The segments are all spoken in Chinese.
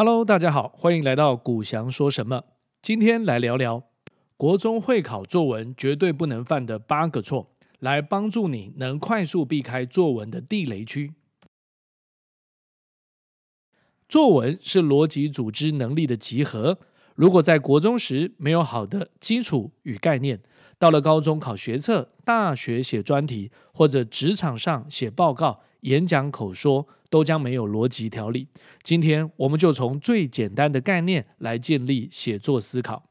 Hello，大家好，欢迎来到古祥说什么。今天来聊聊国中会考作文绝对不能犯的八个错，来帮助你能快速避开作文的地雷区。作文是逻辑组织能力的集合，如果在国中时没有好的基础与概念，到了高中考学测、大学写专题或者职场上写报告、演讲口说，都将没有逻辑条理。今天我们就从最简单的概念来建立写作思考。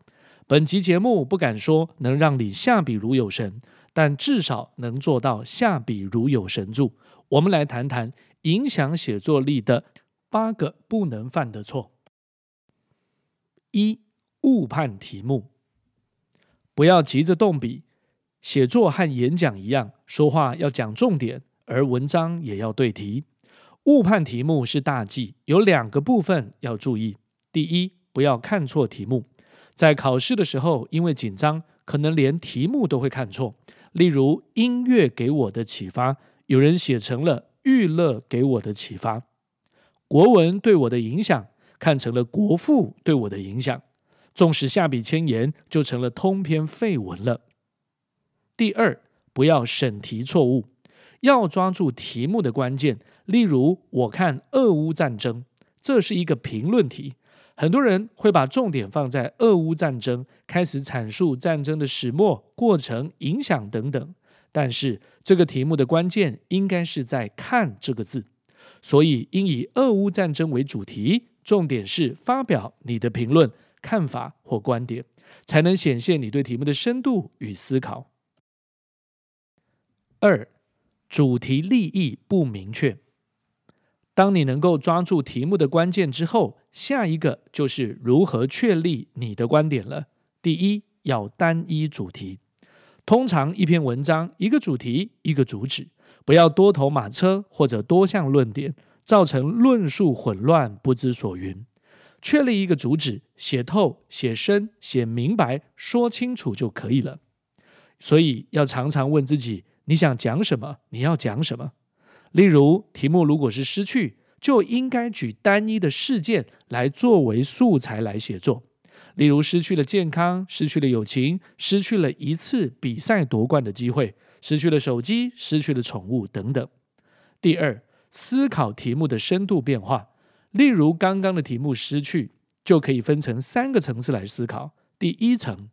本集节目不敢说能让你下笔如有神，但至少能做到下笔如有神助。我们来谈谈影响写作力的八个不能犯的错。一、误判题目，不要急着动笔。写作和演讲一样，说话要讲重点，而文章也要对题。误判题目是大忌，有两个部分要注意。第一，不要看错题目。在考试的时候，因为紧张，可能连题目都会看错。例如，音乐给我的启发，有人写成了娱乐给我的启发；国文对我的影响，看成了国父对我的影响。纵使下笔千言，就成了通篇废文了。第二，不要审题错误。要抓住题目的关键，例如我看俄乌战争，这是一个评论题，很多人会把重点放在俄乌战争，开始阐述战争的始末、过程、影响等等。但是这个题目的关键应该是在“看”这个字，所以应以俄乌战争为主题，重点是发表你的评论、看法或观点，才能显现你对题目的深度与思考。二。主题立意不明确。当你能够抓住题目的关键之后，下一个就是如何确立你的观点了。第一，要单一主题。通常一篇文章一个主题一个主旨，不要多头马车或者多项论点，造成论述混乱不知所云。确立一个主旨，写透、写深、写明白、说清楚就可以了。所以要常常问自己。你想讲什么？你要讲什么？例如，题目如果是失去，就应该举单一的事件来作为素材来写作。例如，失去了健康，失去了友情，失去了一次比赛夺冠的机会，失去了手机，失去了宠物等等。第二，思考题目的深度变化。例如，刚刚的题目失去，就可以分成三个层次来思考。第一层，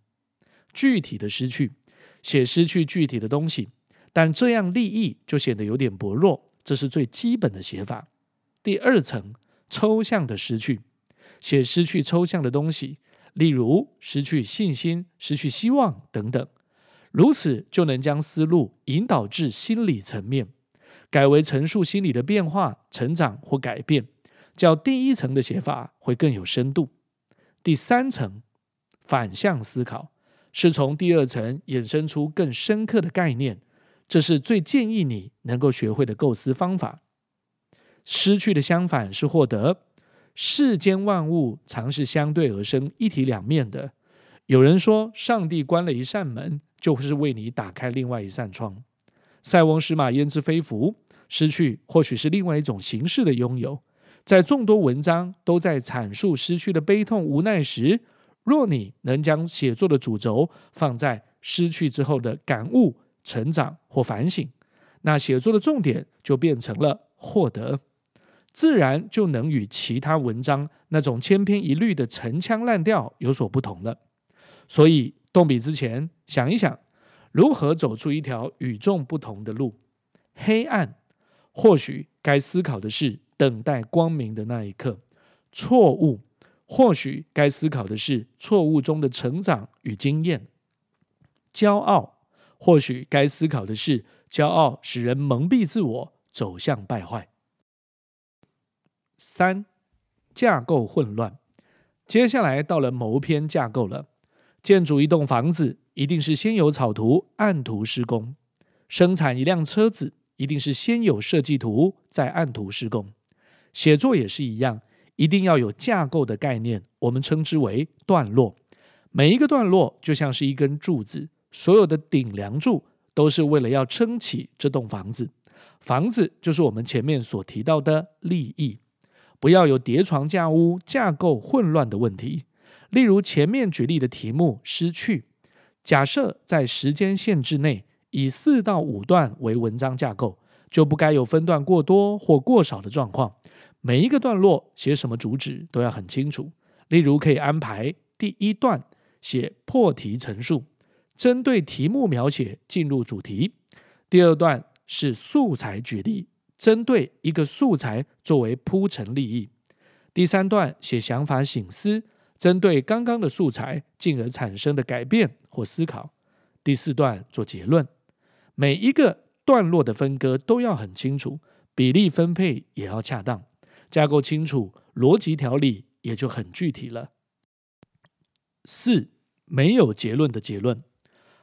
具体的失去，写失去具体的东西。但这样立意就显得有点薄弱，这是最基本的写法。第二层，抽象的失去，写失去抽象的东西，例如失去信心、失去希望等等，如此就能将思路引导至心理层面，改为陈述心理的变化、成长或改变，较第一层的写法会更有深度。第三层，反向思考，是从第二层衍生出更深刻的概念。这是最建议你能够学会的构思方法。失去的相反是获得。世间万物常是相对而生、一体两面的。有人说，上帝关了一扇门，就是为你打开另外一扇窗。塞翁失马，焉知非福？失去或许是另外一种形式的拥有。在众多文章都在阐述失去的悲痛无奈时，若你能将写作的主轴放在失去之后的感悟。成长或反省，那写作的重点就变成了获得，自然就能与其他文章那种千篇一律的陈腔滥调有所不同了。所以动笔之前想一想，如何走出一条与众不同的路。黑暗，或许该思考的是等待光明的那一刻；错误，或许该思考的是错误中的成长与经验；骄傲。或许该思考的是，骄傲使人蒙蔽自我，走向败坏。三、架构混乱。接下来到了谋篇架构了。建筑一栋房子，一定是先有草图，按图施工；生产一辆车子，一定是先有设计图，再按图施工。写作也是一样，一定要有架构的概念，我们称之为段落。每一个段落就像是一根柱子。所有的顶梁柱都是为了要撑起这栋房子，房子就是我们前面所提到的利益。不要有叠床架屋、架构混乱的问题。例如前面举例的题目失去，假设在时间限制内以四到五段为文章架构，就不该有分段过多或过少的状况。每一个段落写什么主旨都要很清楚。例如可以安排第一段写破题陈述，针对题目描写进入主题；第二段是素材举例，针对一个素材作为铺陈立意；第三段写想法醒思。针对刚刚的素材，进而产生的改变或思考。第四段做结论，每一个段落的分割都要很清楚，比例分配也要恰当，架构清楚，逻辑条理也就很具体了。四，没有结论的结论，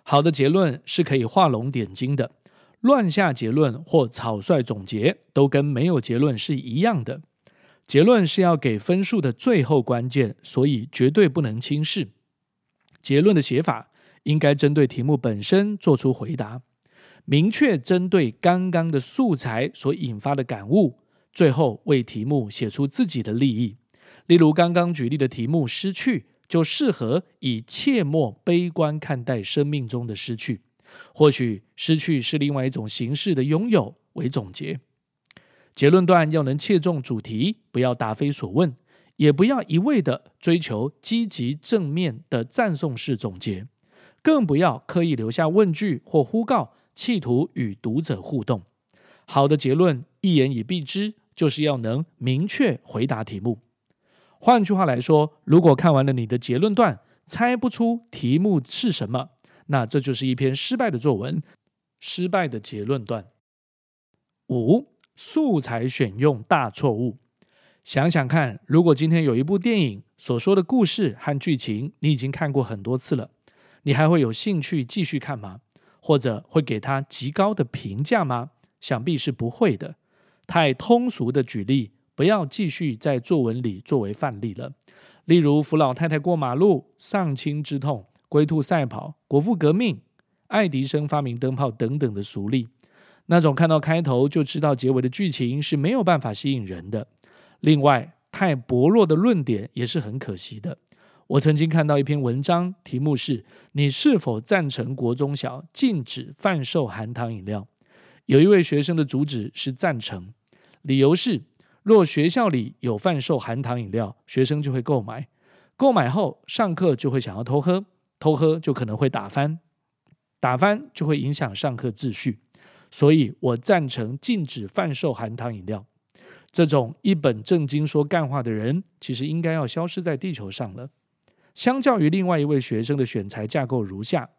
好的结论是可以画龙点睛的，乱下结论或草率总结都跟没有结论是一样的。结论是要给分数的最后关键，所以绝对不能轻视。结论的写法应该针对题目本身做出回答，明确针对刚刚的素材所引发的感悟，最后为题目写出自己的立意。例如刚刚举例的题目“失去”，就适合以切莫悲观看待生命中的失去，或许失去是另外一种形式的拥有为总结。结论段要能切中主题，不要答非所问，也不要一味的追求积极正面的赞颂式总结，更不要刻意留下问句或呼告，企图与读者互动。好的结论一言以蔽之，就是要能明确回答题目。换句话来说，如果看完了你的结论段，猜不出题目是什么，那这就是一篇失败的作文，失败的结论段。五。素材选用大错误。想想看，如果今天有一部电影所说的故事和剧情，你已经看过很多次了，你还会有兴趣继续看吗？或者会给他极高的评价吗？想必是不会的。太通俗的举例，不要继续在作文里作为范例了。例如扶老太太过马路、丧亲之痛、龟兔赛跑、国父革命、爱迪生发明灯泡等等的俗例。那种看到开头就知道结尾的剧情是没有办法吸引人的。另外，太薄弱的论点也是很可惜的。我曾经看到一篇文章，题目是“你是否赞成国中小禁止贩售含糖饮料？”有一位学生的主旨是赞成，理由是若学校里有贩售含糖饮料，学生就会购买，购买后上课就会想要偷喝，偷喝就可能会打翻，打翻就会影响上课秩序。所以我赞成禁止贩售含糖饮料。这种一本正经说干话的人，其实应该要消失在地球上了。相较于另外一位学生的选材架构如下：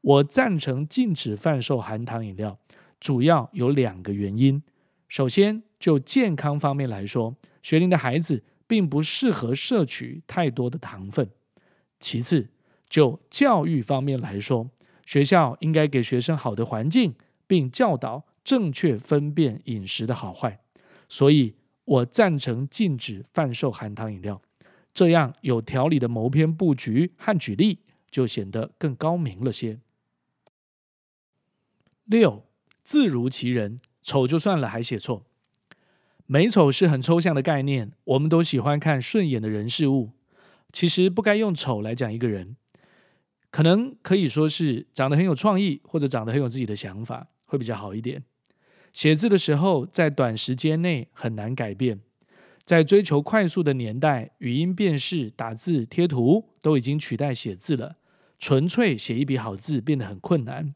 我赞成禁止贩售含糖饮料，主要有两个原因。首先，就健康方面来说，学龄的孩子并不适合摄取太多的糖分。其次，就教育方面来说，学校应该给学生好的环境。并教导正确分辨饮食的好坏，所以我赞成禁止贩售含糖饮料。这样有条理的谋篇布局和举例就显得更高明了些。六，字如其人，丑就算了，还写错。美丑是很抽象的概念，我们都喜欢看顺眼的人事物。其实不该用丑来讲一个人，可能可以说是长得很有创意，或者长得很有自己的想法。会比较好一点。写字的时候，在短时间内很难改变。在追求快速的年代，语音辨识、打字、贴图都已经取代写字了。纯粹写一笔好字变得很困难。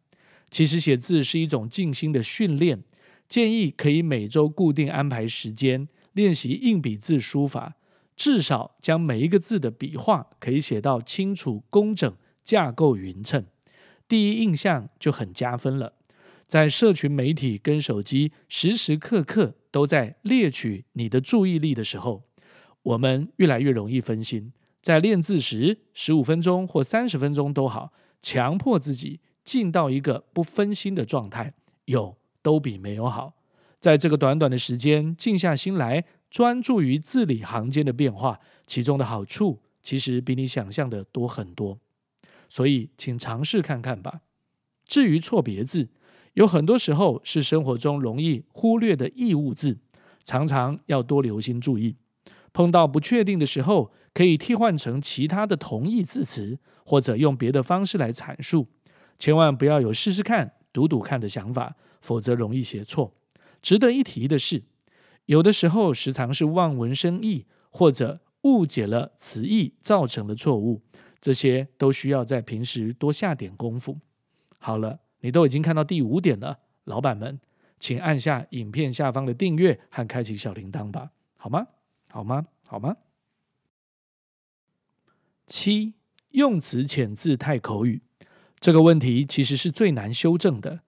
其实写字是一种静心的训练，建议可以每周固定安排时间练习硬笔字书法，至少将每一个字的笔画可以写到清楚、工整、架构匀称，第一印象就很加分了。在社群媒体跟手机时时刻刻都在猎取你的注意力的时候，我们越来越容易分心。在练字时，十五分钟或三十分钟都好，强迫自己进到一个不分心的状态，有都比没有好。在这个短短的时间，静下心来，专注于字里行间的变化，其中的好处其实比你想象的多很多。所以，请尝试看看吧。至于错别字，有很多时候是生活中容易忽略的异物字，常常要多留心注意。碰到不确定的时候，可以替换成其他的同义字词，或者用别的方式来阐述。千万不要有试试看、赌赌看的想法，否则容易写错。值得一提的是，有的时候时常是望文生义，或者误解了词义，造成的错误。这些都需要在平时多下点功夫。好了，你都已经看到第五点了，老板们，请按下影片下方的订阅和开启小铃铛吧，好吗？好吗？好吗？七，用词遣字太口语，这个问题其实是最难修正的。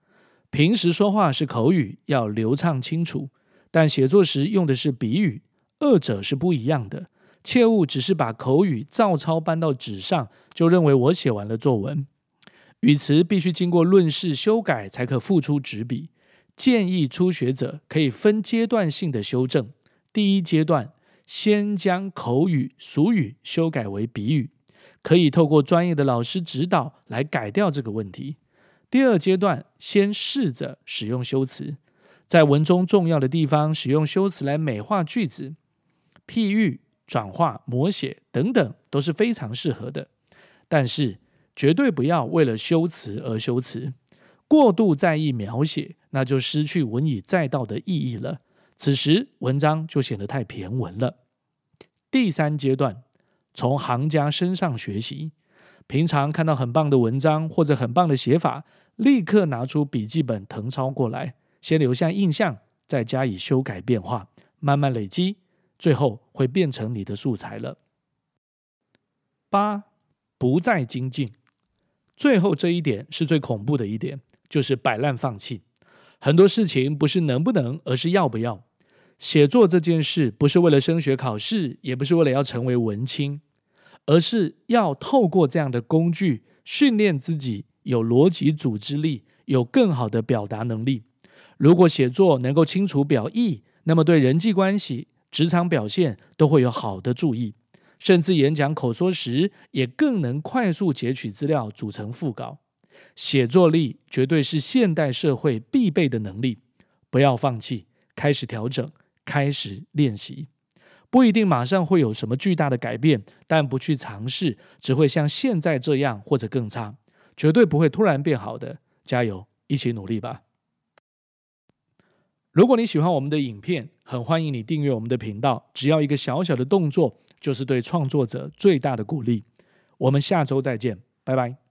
平时说话是口语，要流畅清楚，但写作时用的是笔语，二者是不一样的。切勿只是把口语照抄搬到纸上，就认为我写完了作文。语词必须经过论释修改，才可复出纸笔。建议初学者可以分阶段性的修正。第一阶段，先将口语、俗语修改为笔语，可以透过专业的老师指导来改掉这个问题。第二阶段，先试着使用修辞，在文中重要的地方使用修辞来美化句子，譬喻、转化、摹写等等都是非常适合的。但是绝对不要为了修辞而修辞，过度在意描写，那就失去文以载道的意义了。此时文章就显得太骈文了。第三阶段，从行家身上学习，平常看到很棒的文章或者很棒的写法。立刻拿出笔记本誊抄过来，先留下印象，再加以修改变化，慢慢累积，最后会变成你的素材了。八，不再精进。最后这一点是最恐怖的一点，就是摆烂放弃。很多事情不是能不能，而是要不要。写作这件事不是为了升学考试，也不是为了要成为文青，而是要透过这样的工具训练自己。有逻辑组织力，有更好的表达能力。如果写作能够清楚表意，那么对人际关系、职场表现都会有好的注意，甚至演讲口说时也更能快速截取资料组成副稿。写作力绝对是现代社会必备的能力，不要放弃，开始调整，开始练习。不一定马上会有什么巨大的改变，但不去尝试，只会像现在这样或者更差。绝对不会突然变好的，加油，一起努力吧！如果你喜欢我们的影片，很欢迎你订阅我们的频道，只要一个小小的动作，就是对创作者最大的鼓励。我们下周再见，拜拜。